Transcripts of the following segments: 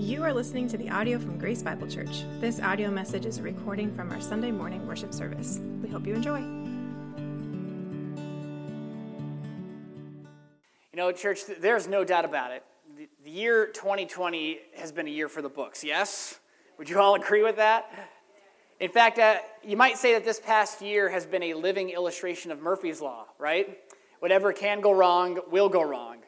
You are listening to the audio from Grace Bible Church. This audio message is a recording from our Sunday morning worship service. We hope you enjoy. You know, church, there's no doubt about it. The, year 2020 has been a year for the books, yes? Would you all agree with that? In fact, uh, you might say that this past year has been a living illustration of Murphy's Law, right? Whatever can go wrong will go wrong.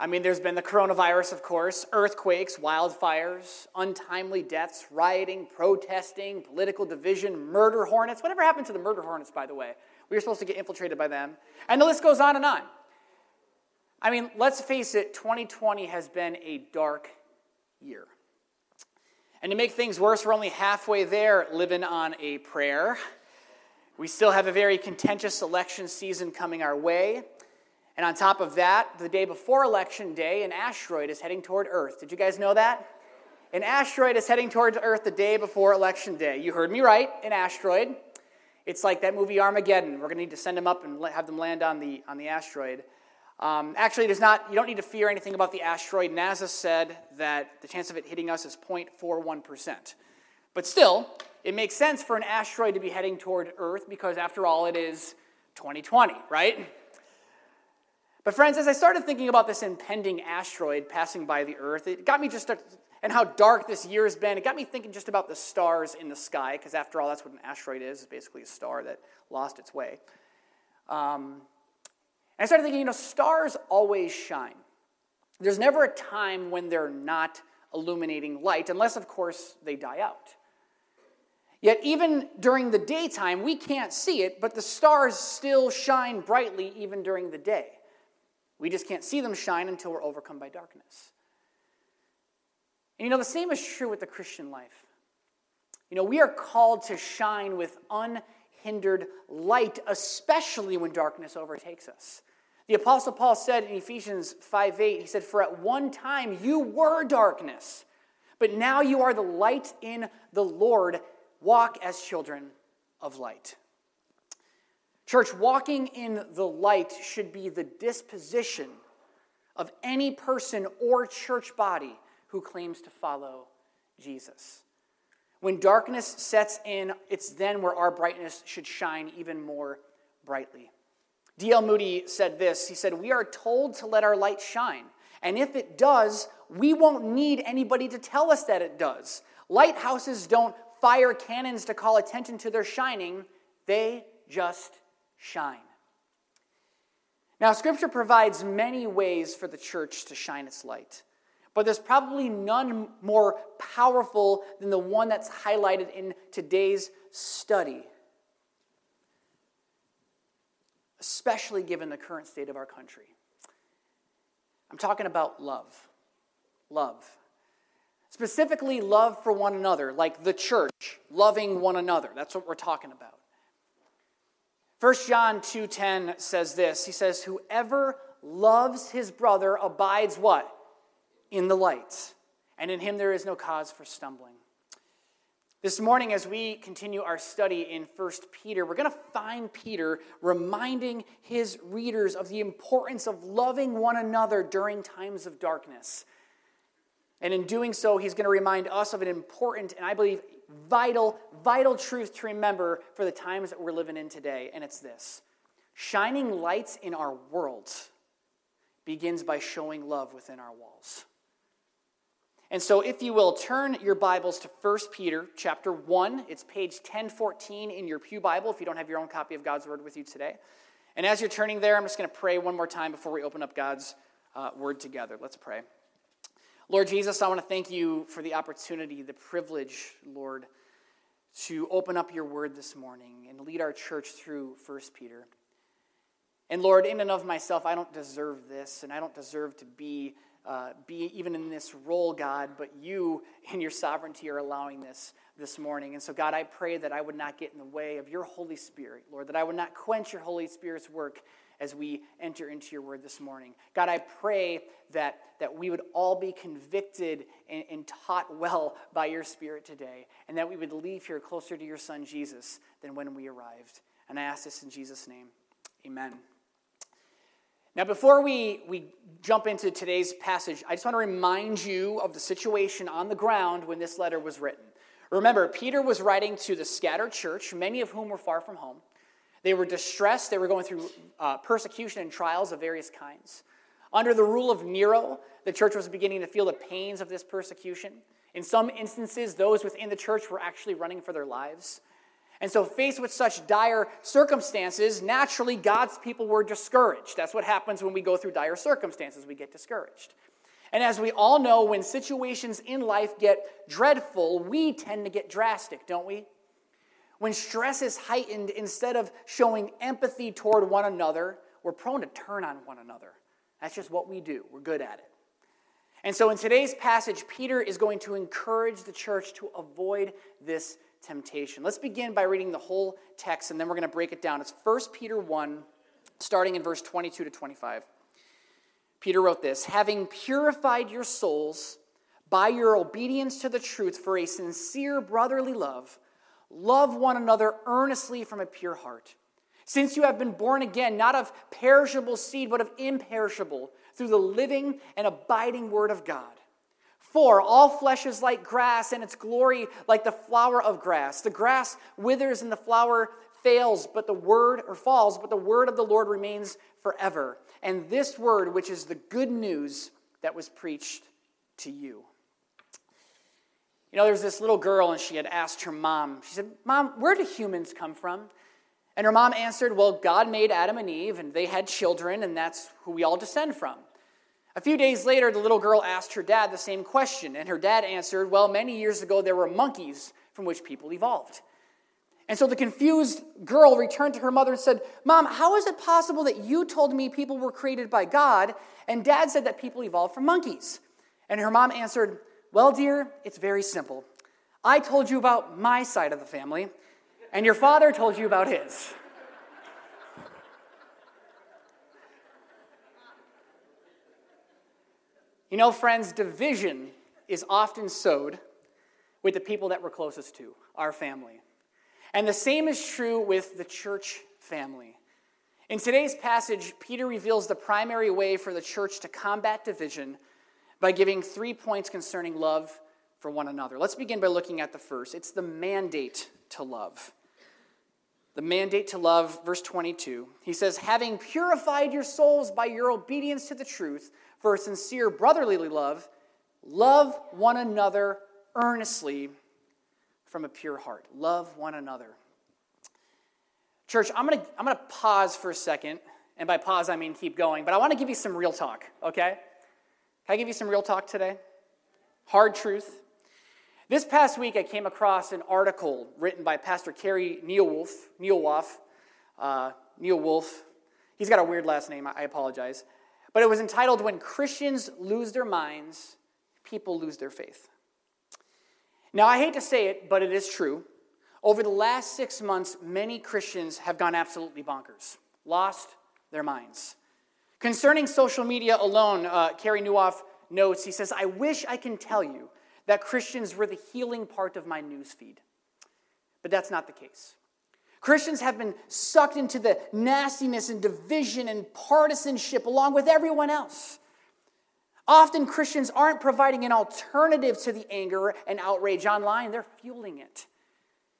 I mean, there's been the coronavirus, of course, earthquakes, wildfires, untimely deaths, rioting, protesting, political division, murder hornets. Whatever happened to the murder hornets, by the way? We were supposed to get infiltrated by them. And the list goes on and on. I mean, let's face it, 2020 has been a dark year. And to make things worse, we're only halfway there living on a prayer. We still have a very contentious election season coming our way. And on top of that, the day before Election Day, an asteroid is heading toward Earth. Did you guys know that? An asteroid is heading towards Earth the day before Election Day. You heard me right, an asteroid. It's like that movie Armageddon. We're going to need to send them up and have them land on the, on the asteroid. Um, actually, there's not, you don't need to fear anything about the asteroid. NASA said that the chance of it hitting us is 0.41%. But still, it makes sense for an asteroid to be heading toward Earth because, after all, it is 2020, right? But, friends, as I started thinking about this impending asteroid passing by the Earth, it got me just, and how dark this year has been, it got me thinking just about the stars in the sky, because after all, that's what an asteroid is, it's basically a star that lost its way. Um, and I started thinking, you know, stars always shine. There's never a time when they're not illuminating light, unless, of course, they die out. Yet, even during the daytime, we can't see it, but the stars still shine brightly even during the day. We just can't see them shine until we're overcome by darkness. And you know, the same is true with the Christian life. You know, we are called to shine with unhindered light, especially when darkness overtakes us. The Apostle Paul said in Ephesians 5 8, he said, For at one time you were darkness, but now you are the light in the Lord. Walk as children of light. Church, walking in the light should be the disposition of any person or church body who claims to follow Jesus. When darkness sets in, it's then where our brightness should shine even more brightly. D.L. Moody said this He said, We are told to let our light shine. And if it does, we won't need anybody to tell us that it does. Lighthouses don't fire cannons to call attention to their shining, they just shine. Now, Scripture provides many ways for the church to shine its light, but there's probably none more powerful than the one that's highlighted in today's study, especially given the current state of our country. I'm talking about love. Love. Specifically, love for one another, like the church, loving one another. That's what we're talking about. 1 John 2:10 says this. He says, "Whoever loves his brother abides what? In the light, and in him there is no cause for stumbling." This morning, as we continue our study in 1 Peter, we're going to find Peter reminding his readers of the importance of loving one another during times of darkness. And in doing so, he's going to remind us of an important and I believe vital, vital truth to remember for the times that we're living in today. And it's this shining lights in our world begins by showing love within our walls. And so if you will turn your Bibles to 1 Peter chapter 1, it's page 1014 in your Pew Bible if you don't have your own copy of God's word with you today. And as you're turning there, I'm just going to pray one more time before we open up God's uh, word together. Let's pray. Lord Jesus, I want to thank you for the opportunity, the privilege, Lord, to open up your word this morning and lead our church through 1 Peter. And Lord, in and of myself, I don't deserve this, and I don't deserve to be, uh, be even in this role, God, but you, in your sovereignty, are allowing this this morning. And so, God, I pray that I would not get in the way of your Holy Spirit, Lord, that I would not quench your Holy Spirit's work as we enter into your word this morning. God, I pray that, that we would all be convicted and, and taught well by your Spirit today, and that we would leave here closer to your Son, Jesus, than when we arrived. And I ask this in Jesus' name. Amen. Now, before we, we jump into today's passage, I just want to remind you of the situation on the ground when this letter was written. Remember, Peter was writing to the scattered church, many of whom were far from home. They were distressed, they were going through uh, persecution and trials of various kinds. Under the rule of Nero, the church was beginning to feel the pains of this persecution. In some instances, those within the church were actually running for their lives. And so, faced with such dire circumstances, naturally God's people were discouraged. That's what happens when we go through dire circumstances, we get discouraged. And as we all know, when situations in life get dreadful, we tend to get drastic, don't we? When stress is heightened, instead of showing empathy toward one another, we're prone to turn on one another. That's just what we do, we're good at it. And so in today's passage, Peter is going to encourage the church to avoid this temptation. Let's begin by reading the whole text, and then we're going to break it down. It's 1 Peter 1, starting in verse 22 to 25. Peter wrote this Having purified your souls by your obedience to the truth for a sincere brotherly love, love one another earnestly from a pure heart. Since you have been born again, not of perishable seed, but of imperishable, through the living and abiding word of God. For all flesh is like grass, and its glory like the flower of grass. The grass withers and the flower fails, but the word, or falls, but the word of the Lord remains forever. And this word, which is the good news that was preached to you. You know, there's this little girl, and she had asked her mom, she said, Mom, where do humans come from? And her mom answered, Well, God made Adam and Eve, and they had children, and that's who we all descend from. A few days later, the little girl asked her dad the same question, and her dad answered, Well, many years ago, there were monkeys from which people evolved. And so the confused girl returned to her mother and said, Mom, how is it possible that you told me people were created by God, and dad said that people evolved from monkeys? And her mom answered, Well, dear, it's very simple. I told you about my side of the family, and your father told you about his. You know, friends, division is often sowed with the people that we're closest to, our family. And the same is true with the church family. In today's passage, Peter reveals the primary way for the church to combat division by giving three points concerning love for one another. Let's begin by looking at the first it's the mandate to love. The mandate to love, verse 22. He says, Having purified your souls by your obedience to the truth for a sincere brotherly love, love one another earnestly from a pure heart. Love one another. Church, I'm going to I'm going to pause for a second. And by pause, I mean keep going. But I want to give you some real talk, okay? Can I give you some real talk today? Hard truth. This past week, I came across an article written by Pastor Carey Nieuwhof. Nieuwhof. Uh, Nieuwhof. He's got a weird last name. I apologize. But it was entitled When Christians Lose Their Minds, People Lose Their Faith. Now, I hate to say it, but it is true. Over the last six months, many Christians have gone absolutely bonkers, lost their minds. Concerning social media alone, uh, Carey Nieuwhof notes, he says, I wish I can tell you that Christians were the healing part of my newsfeed. But that's not the case. Christians have been sucked into the nastiness and division and partisanship along with everyone else. Often Christians aren't providing an alternative to the anger and outrage online, they're fueling it.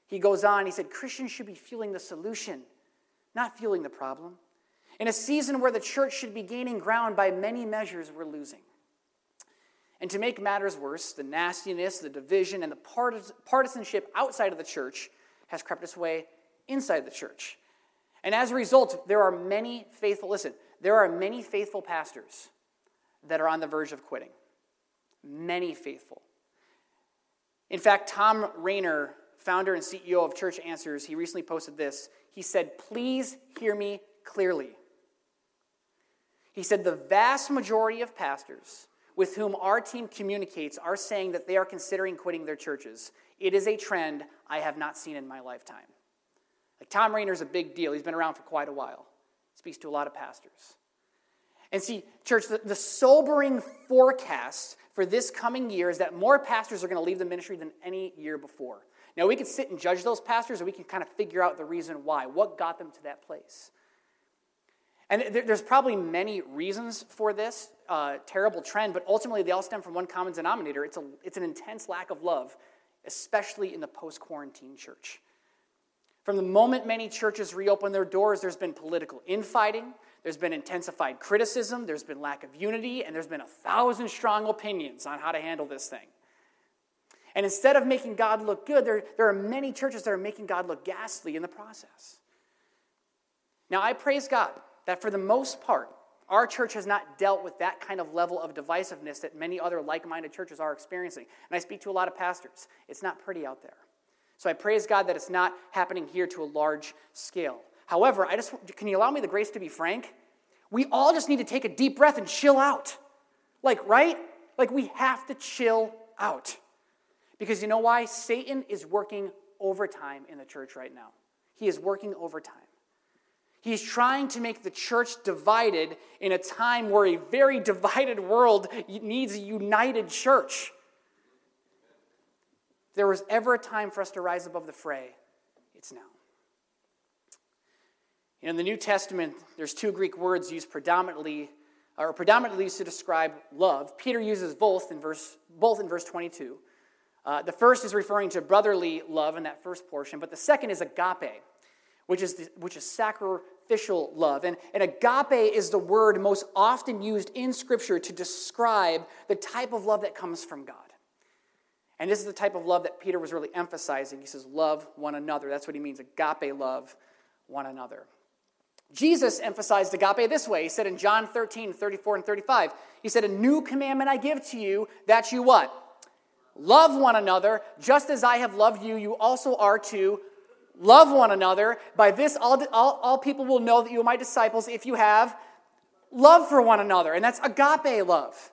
He goes on, he said, Christians should be fueling the solution, not fueling the problem. In a season where the church should be gaining ground by many measures, we're losing. And to make matters worse, the nastiness, the division, and the partisanship outside of the church has crept its way inside the church. And as a result, there are many faithful, listen, there are many faithful pastors that are on the verge of quitting. Many faithful. In fact, Thom Rainer, founder and CEO of Church Answers, he recently posted this. He said, Please hear me clearly. He said, The vast majority of pastors with whom our team communicates are saying that they are considering quitting their churches. It is a trend I have not seen in my lifetime. Like Thom Rainer's a big deal. He's been around for quite a while. Speaks to a lot of pastors. And see, church, the, the sobering forecast for this coming year is that more pastors are going to leave the ministry than any year before. Now, we could sit and judge those pastors, or we can kind of figure out the reason why. What got them to that place? And there's probably many reasons for this uh, terrible trend, but ultimately they all stem from one common denominator. It's, a, it's an intense lack of love, especially in the post quarantine church. From the moment many churches reopen their doors, there's been political infighting, there's been intensified criticism, there's been lack of unity, and there's been a thousand strong opinions on how to handle this thing. And instead of making God look good, there, there are many churches that are making God look ghastly in the process. Now, I praise God that for the most part, our church has not dealt with that kind of level of divisiveness that many other like minded churches are experiencing. And I speak to a lot of pastors. It's not pretty out there. So I praise God that it's not happening here to a large scale. However, I just can you allow me the grace to be frank? We all just need to take a deep breath and chill out. Like, right? Like we have to chill out. Because you know why? Satan is working overtime in the church right now. He is working overtime. He's trying to make the church divided in a time where a very divided world needs a united church. If there was ever a time for us to rise above the fray, it's now. In the New Testament, there's two Greek words used predominantly, or predominantly used to describe love. Peter uses both in verse, both in verse 22. Uh, the first is referring to brotherly love in that first portion, but the second is agape, which is, the, which is sacrificial love. And, and agape is the word most often used in Scripture to describe the type of love that comes from God. And this is the type of love that Peter was really emphasizing. He says, Love one another. That's what he means agape love one another. Jesus emphasized agape this way. He said in John 13, 34, and 35, He said, A new commandment I give to you, that you what? Love one another, just as I have loved you, you also are to love one another. By this, all, all, all people will know that you are my disciples if you have love for one another. And that's agape love.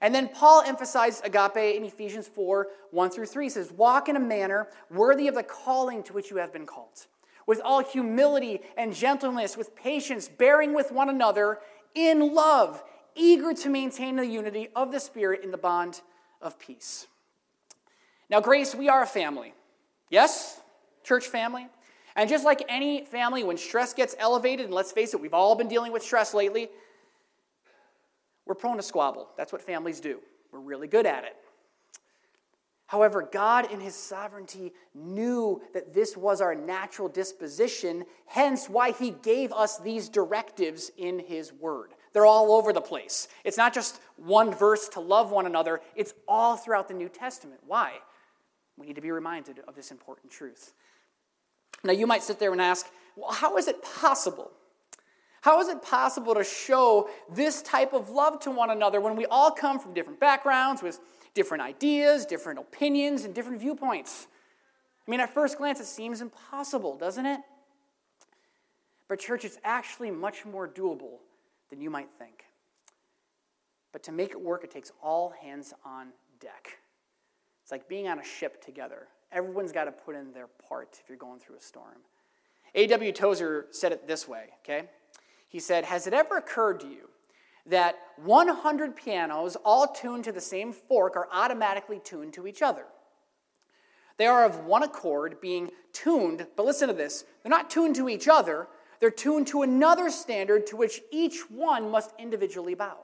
And then Paul emphasized agape in Ephesians 4 1 through 3. He says, Walk in a manner worthy of the calling to which you have been called, with all humility and gentleness, with patience, bearing with one another in love, eager to maintain the unity of the Spirit in the bond of peace. Now, Grace, we are a family. Yes? Church family. And just like any family, when stress gets elevated, and let's face it, we've all been dealing with stress lately, we're prone to squabble. That's what families do. We're really good at it. However, God in His sovereignty knew that this was our natural disposition, hence why He gave us these directives in His Word. They're all over the place. It's not just one verse to love one another, it's all throughout the New Testament. Why? We need to be reminded of this important truth. Now, you might sit there and ask, well, how is it possible how is it possible to show this type of love to one another when we all come from different backgrounds with different ideas, different opinions, and different viewpoints? I mean, at first glance, it seems impossible, doesn't it? But, church, it's actually much more doable than you might think. But to make it work, it takes all hands on deck. It's like being on a ship together. Everyone's got to put in their part if you're going through a storm. A.W. Tozer said it this way, okay? He said, Has it ever occurred to you that 100 pianos, all tuned to the same fork, are automatically tuned to each other? They are of one accord, being tuned, but listen to this they're not tuned to each other, they're tuned to another standard to which each one must individually bow.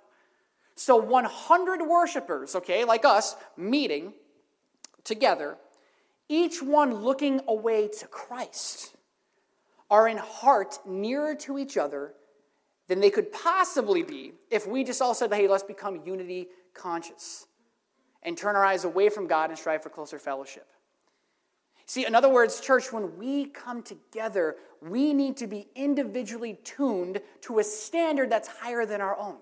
So 100 worshipers, okay, like us, meeting together, each one looking away to Christ, are in heart nearer to each other than they could possibly be if we just all said, hey, let's become unity conscious and turn our eyes away from God and strive for closer fellowship. See, in other words, church, when we come together, we need to be individually tuned to a standard that's higher than our own.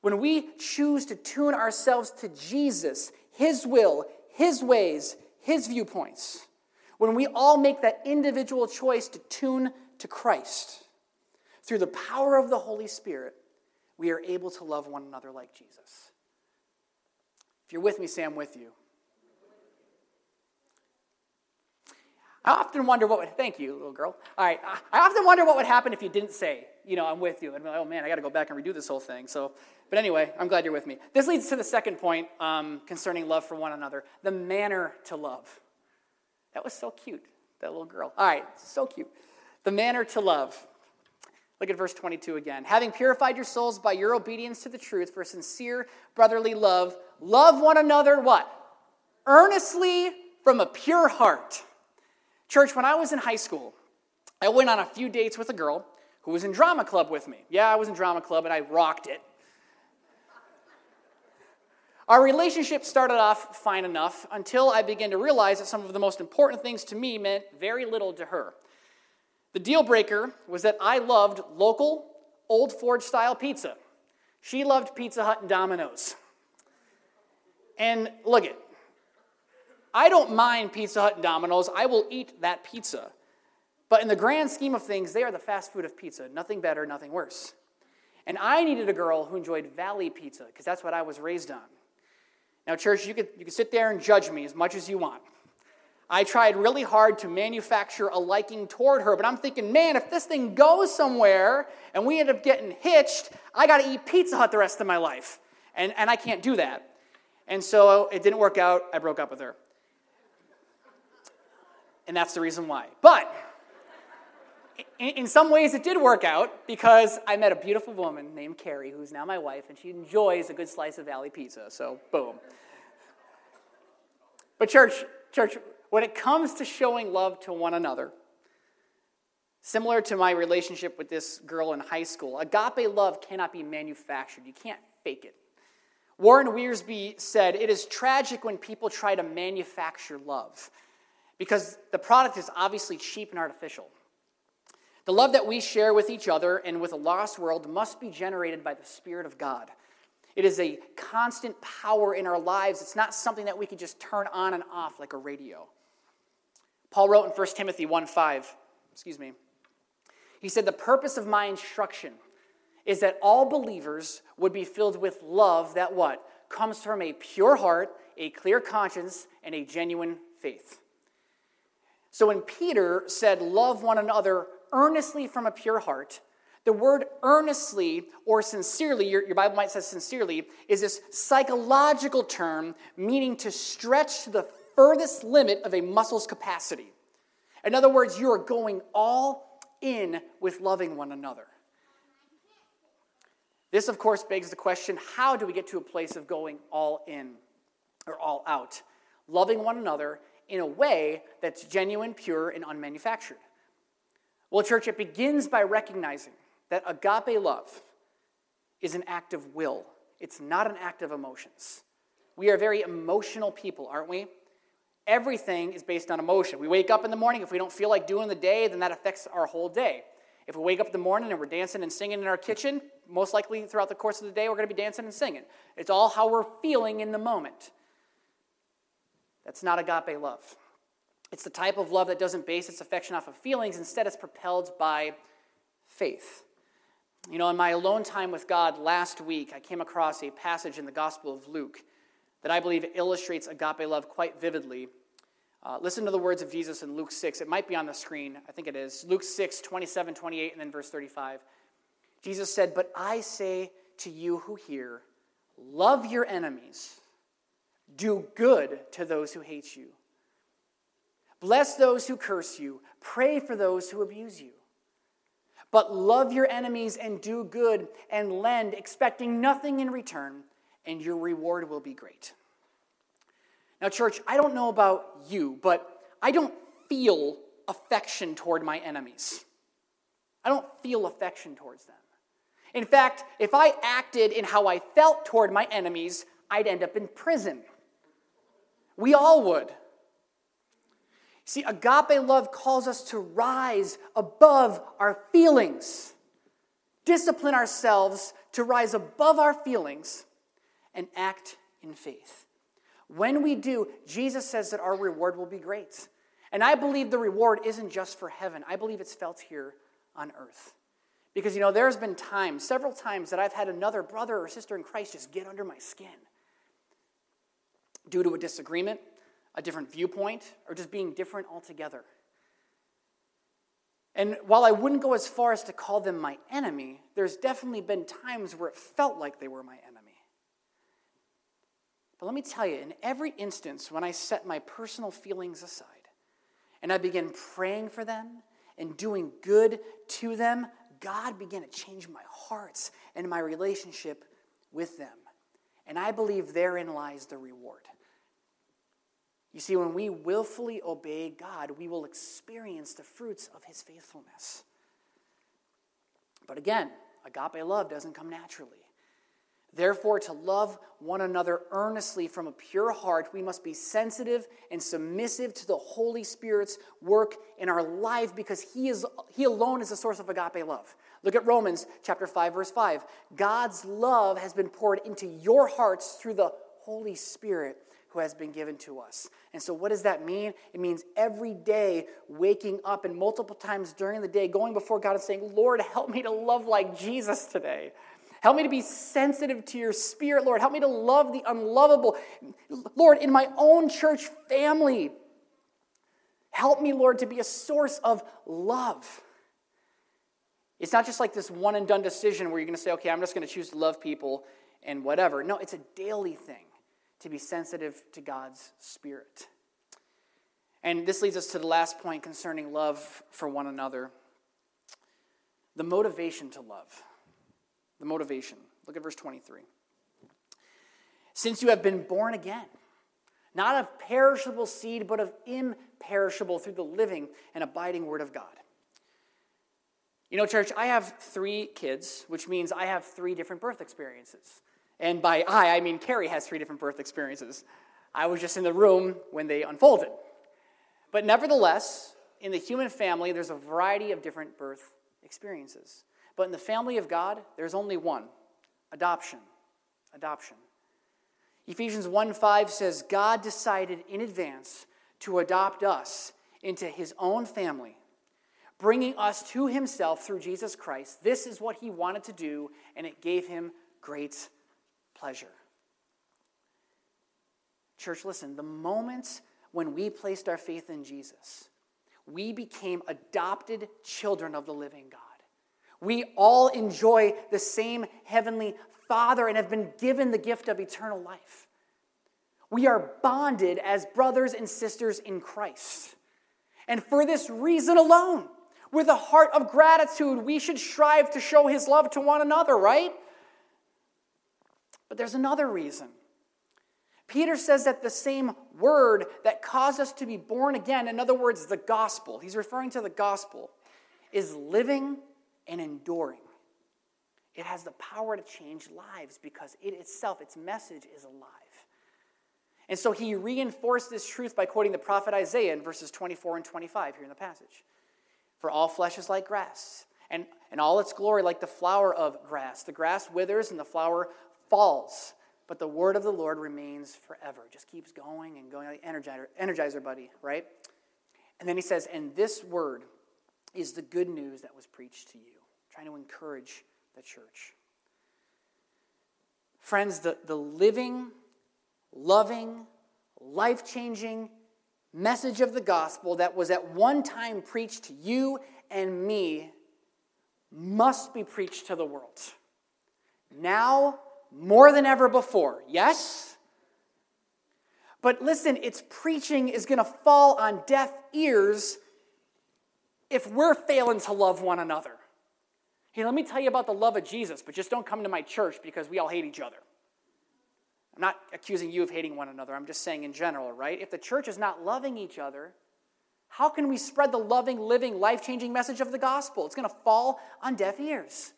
When we choose to tune ourselves to Jesus, His will, His ways, His viewpoints, when we all make that individual choice to tune to Christ, through the power of the Holy Spirit, we are able to love one another like Jesus. If you're with me, Sam, with you. I often wonder what would, thank you, little girl. All right, I often wonder what would happen if you didn't say, you know, I'm with you. And like, oh man, I got to go back and redo this whole thing. So, but anyway, I'm glad you're with me. This leads to the second point um, concerning love for one another the manner to love. That was so cute, that little girl. All right, so cute. The manner to love. Look at verse 22 again. Having purified your souls by your obedience to the truth for sincere brotherly love, love one another what? Earnestly from a pure heart. Church, when I was in high school, I went on a few dates with a girl who was in drama club with me. Yeah, I was in drama club and I rocked it. Our relationship started off fine enough until I began to realize that some of the most important things to me meant very little to her. The deal breaker was that I loved local, Old Forge style pizza. She loved Pizza Hut and Domino's. And look it, I don't mind Pizza Hut and Domino's. I will eat that pizza. But in the grand scheme of things, they are the fast food of pizza. Nothing better, nothing worse. And I needed a girl who enjoyed Valley pizza because that's what I was raised on. Now, church, you can, you could sit there and judge me as much as you want. I tried really hard to manufacture a liking toward her, but I'm thinking, man, if this thing goes somewhere and we end up getting hitched, I got to eat Pizza Hut the rest of my life. And, and I can't do that. And so it didn't work out. I broke up with her. And that's the reason why. But in, some ways, it did work out because I met a beautiful woman named Carrie, who's now my wife, and she enjoys a good slice of Valley pizza. So, boom. But, church, church, when it comes to showing love to one another, similar to my relationship with this girl in high school, agape love cannot be manufactured. You can't fake it. Warren Wiersbe said, It is tragic when people try to manufacture love because the product is obviously cheap and artificial. The love that we share with each other and with a lost world must be generated by the Spirit of God. It is a constant power in our lives. It's not something that we can just turn on and off like a radio. Paul wrote in 1 Timothy 1 5, excuse me. He said, The purpose of my instruction is that all believers would be filled with love that what? Comes from a pure heart, a clear conscience, and a genuine faith. So when Peter said, Love one another earnestly from a pure heart, the word earnestly or sincerely, your, your, Bible might say sincerely, is this psychological term meaning to stretch to the furthest limit of a muscle's capacity. In other words, you are going all in with loving one another. This, of course, begs the question how do we get to a place of going all in or all out? Loving one another in a way that's genuine, pure, and unmanufactured. Well, church, it begins by recognizing that agape love is an act of will, it's not an act of emotions. We are very emotional people, aren't we? everything is based on emotion. We wake up in the morning, if we don't feel like doing the day, then that affects our whole day. If we wake up in the morning and we're dancing and singing in our kitchen, most likely throughout the course of the day, we're going to be dancing and singing. It's all how we're feeling in the moment. That's not agape love. It's the type of love that doesn't base its affection off of feelings, instead, it's propelled by faith. You know, in my alone time with God last week, I came across a passage in the Gospel of Luke that I believe illustrates agape love quite vividly. Uh, listen to the words of Jesus in Luke 6. It might be on the screen. I think it is. Luke 6, 27, 28, and then verse 35. Jesus said, But I say to you who hear, love your enemies, do good to those who hate you, bless those who curse you, pray for those who abuse you. But love your enemies and do good and lend, expecting nothing in return and your reward will be great. Now, church, I don't know about you, but I don't feel affection toward my enemies. I don't feel affection towards them. In fact, if I acted in how I felt toward my enemies, I'd end up in prison. We all would. See, agape love calls us to rise above our feelings, discipline ourselves to rise above our feelings and act in faith. When we do, Jesus says that our reward will be great. And I believe the reward isn't just for heaven, I believe it's felt here on earth. Because, you know, there's been times, several times, that I've had another brother or sister in Christ just get under my skin due to a disagreement, a different viewpoint, or just being different altogether. And while I wouldn't go as far as to call them my enemy, there's definitely been times where it felt like they were my enemy. But let me tell you, in every instance when I set my personal feelings aside and I began praying for them and doing good to them, God began to change my hearts and my relationship with them. And I believe therein lies the reward. You see, when we willfully obey God, we will experience the fruits of his faithfulness. But again, agape love doesn't come naturally. Therefore, to love one another earnestly from a pure heart, we must be sensitive and submissive to the Holy Spirit's work in our life because he, is, he alone is the source of agape love. Look at Romans chapter 5, verse 5. God's love has been poured into your hearts through the Holy Spirit who has been given to us. And so, what does that mean? It means every day waking up and multiple times during the day going before God and saying, Lord, help me to love like Jesus today. Help me to be sensitive to your spirit, Lord. Help me to love the unlovable. Lord, in my own church family, help me, Lord, to be a source of love. It's not just like this one and done decision where you're going to say, okay, I'm just going to choose to love people and whatever. No, it's a daily thing to be sensitive to God's Spirit. And this leads us to the last point concerning love for one another the motivation to love. The motivation. Look at verse 23. Since you have been born again, not of perishable seed, but of imperishable through the living and abiding word of God. You know, church, I have three kids, which means I have three different birth experiences. And by I, I mean Carrie has three different birth experiences. I was just in the room when they unfolded. But nevertheless, in the human family, there's a variety of different birth experiences. But in the family of God, there's only one adoption. Adoption. Ephesians 1 5 says, God decided in advance to adopt us into his own family, bringing us to himself through Jesus Christ. This is what he wanted to do, and it gave him great pleasure. Church, listen, the moments when we placed our faith in Jesus, we became adopted children of the living God. We all enjoy the same heavenly Father and have been given the gift of eternal life. We are bonded as brothers and sisters in Christ. And for this reason alone, with a heart of gratitude, we should strive to show his love to one another, right? But there's another reason. Peter says that the same word that caused us to be born again, in other words, the gospel, he's referring to the gospel, is living and enduring. It has the power to change lives because it itself, its message, is alive. And so he reinforced this truth by quoting the prophet Isaiah in verses 24 and 25 here in the passage. For all flesh is like grass, and, and all its glory like the flower of grass. The grass withers and the flower falls, but the word of the Lord remains forever. Just keeps going and going. Like energizer, energizer buddy, right? And then he says, and this word is the good news that was preached to you, trying to encourage the church. Friends, the, the living, loving, life changing message of the gospel that was at one time preached to you and me must be preached to the world. Now more than ever before. Yes? But listen, its preaching is going to fall on deaf ears if we're failing to love one another. Hey, let me tell you about the love of Jesus, but just don't come to my church because we all hate each other. I'm not accusing you of hating one another. I'm just saying in general, right? If the church is not loving each other, how can we spread the loving, living, life changing message of the gospel? It's going to fall on deaf ears.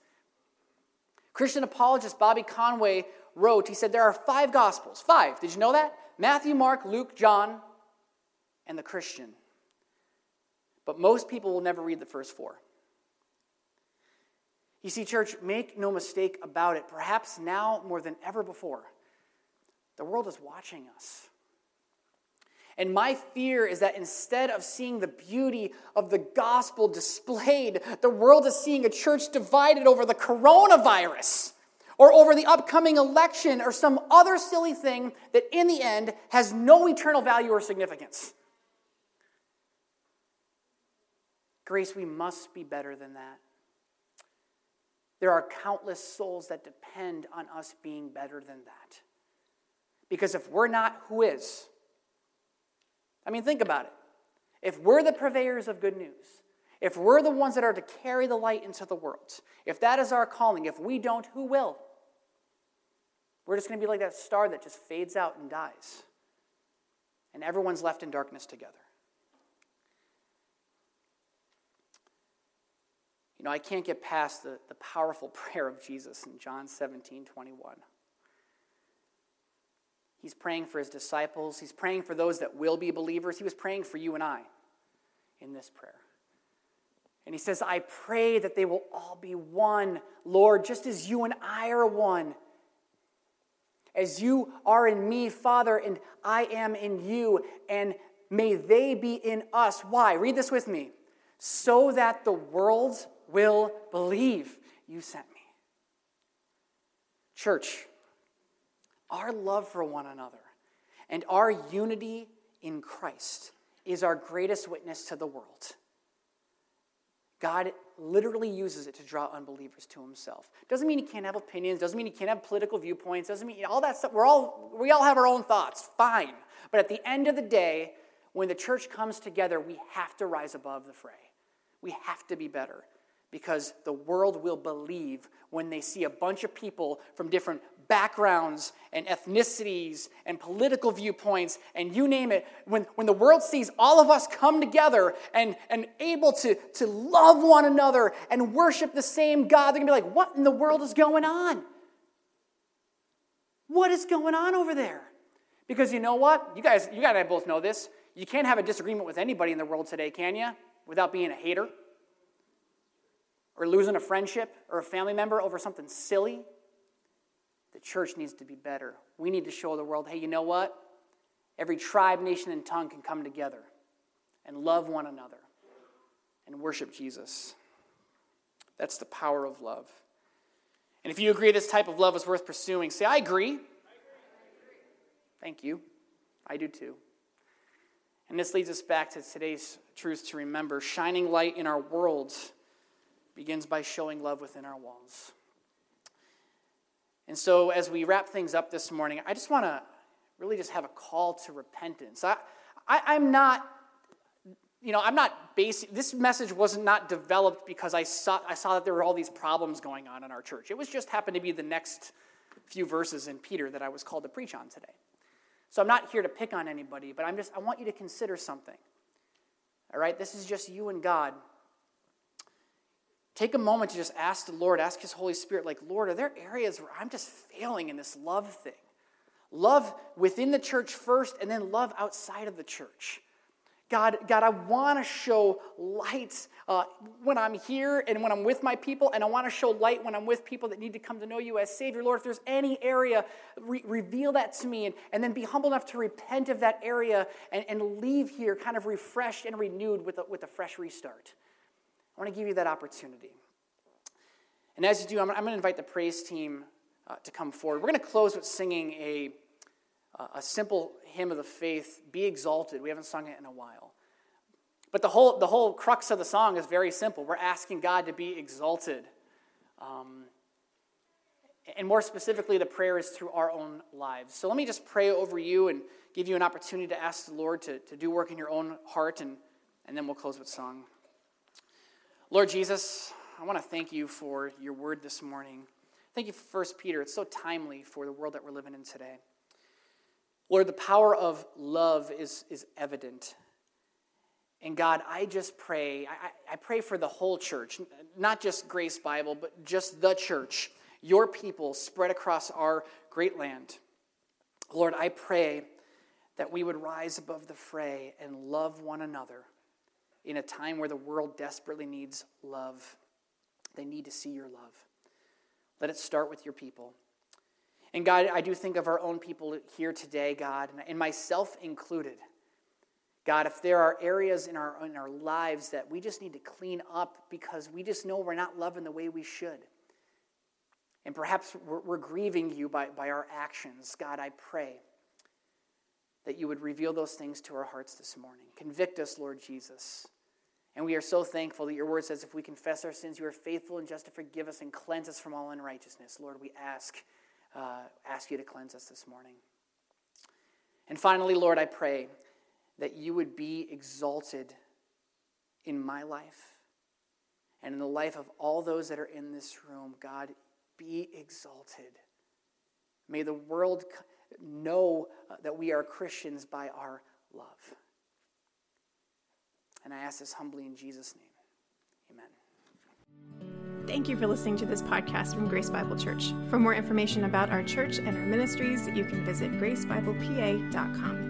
Christian apologist Bobby Conway wrote, he said, There are five gospels. Five. Did you know that? Matthew, Mark, Luke, John, and the Christian. But most people will never read the first four. You see, church, make no mistake about it. Perhaps now more than ever before, the world is watching us. And my fear is that instead of seeing the beauty of the gospel displayed, the world is seeing a church divided over the coronavirus or over the upcoming election or some other silly thing that in the end has no eternal value or significance. Grace, we must be better than that. There are countless souls that depend on us being better than that. Because if we're not, who is? I mean, think about it. If we're the purveyors of good news, If we're the ones that are to carry the light into the world, if that is our calling, if we don't, who will? We're just going to be like that star that just fades out and dies. And everyone's left in darkness together. You know, I can't get past the, the powerful prayer of Jesus in John 17 21. He's praying for his disciples, he's praying for those that will be believers. He was praying for you and I in this prayer. And he says, I pray that they will all be one, Lord, just as you and I are one. As you are in me, Father, and I am in you, and may they be in us. Why? Read this with me. So that the world will believe you sent me. Church, our love for one another and our unity in Christ is our greatest witness to the world. God literally uses it to draw unbelievers to himself. Doesn't mean he can't have opinions, doesn't mean he can't have political viewpoints, doesn't mean all that stuff. We're all, we all have our own thoughts, fine. But at the end of the day, when the church comes together, we have to rise above the fray. We have to be better because the world will believe when they see a bunch of people from different backgrounds and ethnicities and political viewpoints and you name it. When, when the world sees all of us come together and, and able to, to love one another and worship the same god they're going to be like what in the world is going on? What is going on over there? Because you know what? You guys you guys both know this. You can't have a disagreement with anybody in the world today can you without being a hater or losing a friendship or a family member over something silly. The church needs to be better. We need to show the world hey, you know what? Every tribe, nation, and tongue can come together and love one another and worship Jesus. That's the power of love. And if you agree this type of love is worth pursuing, say, I agree. Thank you. I do too. And this leads us back to today's truth to remember shining light in our world begins by showing love within our walls. And so, as we wrap things up this morning, I just want to really just have a call to repentance. I, I, am not, you know, I'm not basic. This message was not developed because I saw, I saw that there were all these problems going on in our church. It was just happened to be the next few verses in Peter that I was called to preach on today. So I'm not here to pick on anybody, but I'm just, I want you to consider something. All right? This is just you and God Take a moment to just ask the Lord, ask His Holy Spirit, like, Lord, are there areas where I'm just failing in this love thing? Love within the church first, and then love outside of the church. God, God, I want to show light uh, when I'm here and when I'm with my people, and I want to show light when I'm with people that need to come to know you as Savior. Lord, if there's any area, re- reveal that to me, and, and then be humble enough to repent of that area and, and leave here kind of refreshed and renewed with a, with a fresh restart. I want to give you that opportunity. And as you do, I'm, I'm going to invite the praise team uh, to come forward. We're going to close with singing a, uh, a simple hymn of the faith, Be Exalted. We haven't sung it in a while. But the whole, the whole crux of the song is very simple. We're asking God to be exalted. Um, and more specifically, the prayer is through our own lives. So let me just pray over you and give you an opportunity to ask the Lord to, to do work in your own heart, and, and then we'll close with song. Lord Jesus, I want to thank you for your word this morning. Thank you for 1 Peter. It's so timely for the world that we're living in today. Lord, the power of love is, is evident. And God, I just pray, I, I pray for the whole church, not just Grace Bible, but just the church, your people spread across our great land. Lord, I pray that we would rise above the fray and love one another in a time where the world desperately needs love. They need to see your love. Let it start with your people. And God, I do think of our own people here today, God, and myself included. God, if there are areas in our, in our lives that we just need to clean up because we just know we're not loving the way we should, and perhaps we're, we're grieving you by, by our actions, God, I pray that you would reveal those things to our hearts this morning. Convict us, Lord Jesus. And we are so thankful that your word says if we confess our sins, you are faithful and just to forgive us and cleanse us from all unrighteousness. Lord, we ask, uh, ask you to cleanse us this morning. And finally, Lord, I pray that you would be exalted in my life and in the life of all those that are in this room. God, be exalted. May the world know uh, that we are Christians by our love. And I ask this humbly in Jesus' name. Amen. Thank you for listening to this podcast from Grace Bible Church. For more information about our church and our ministries, you can visit gracebiblepa.com.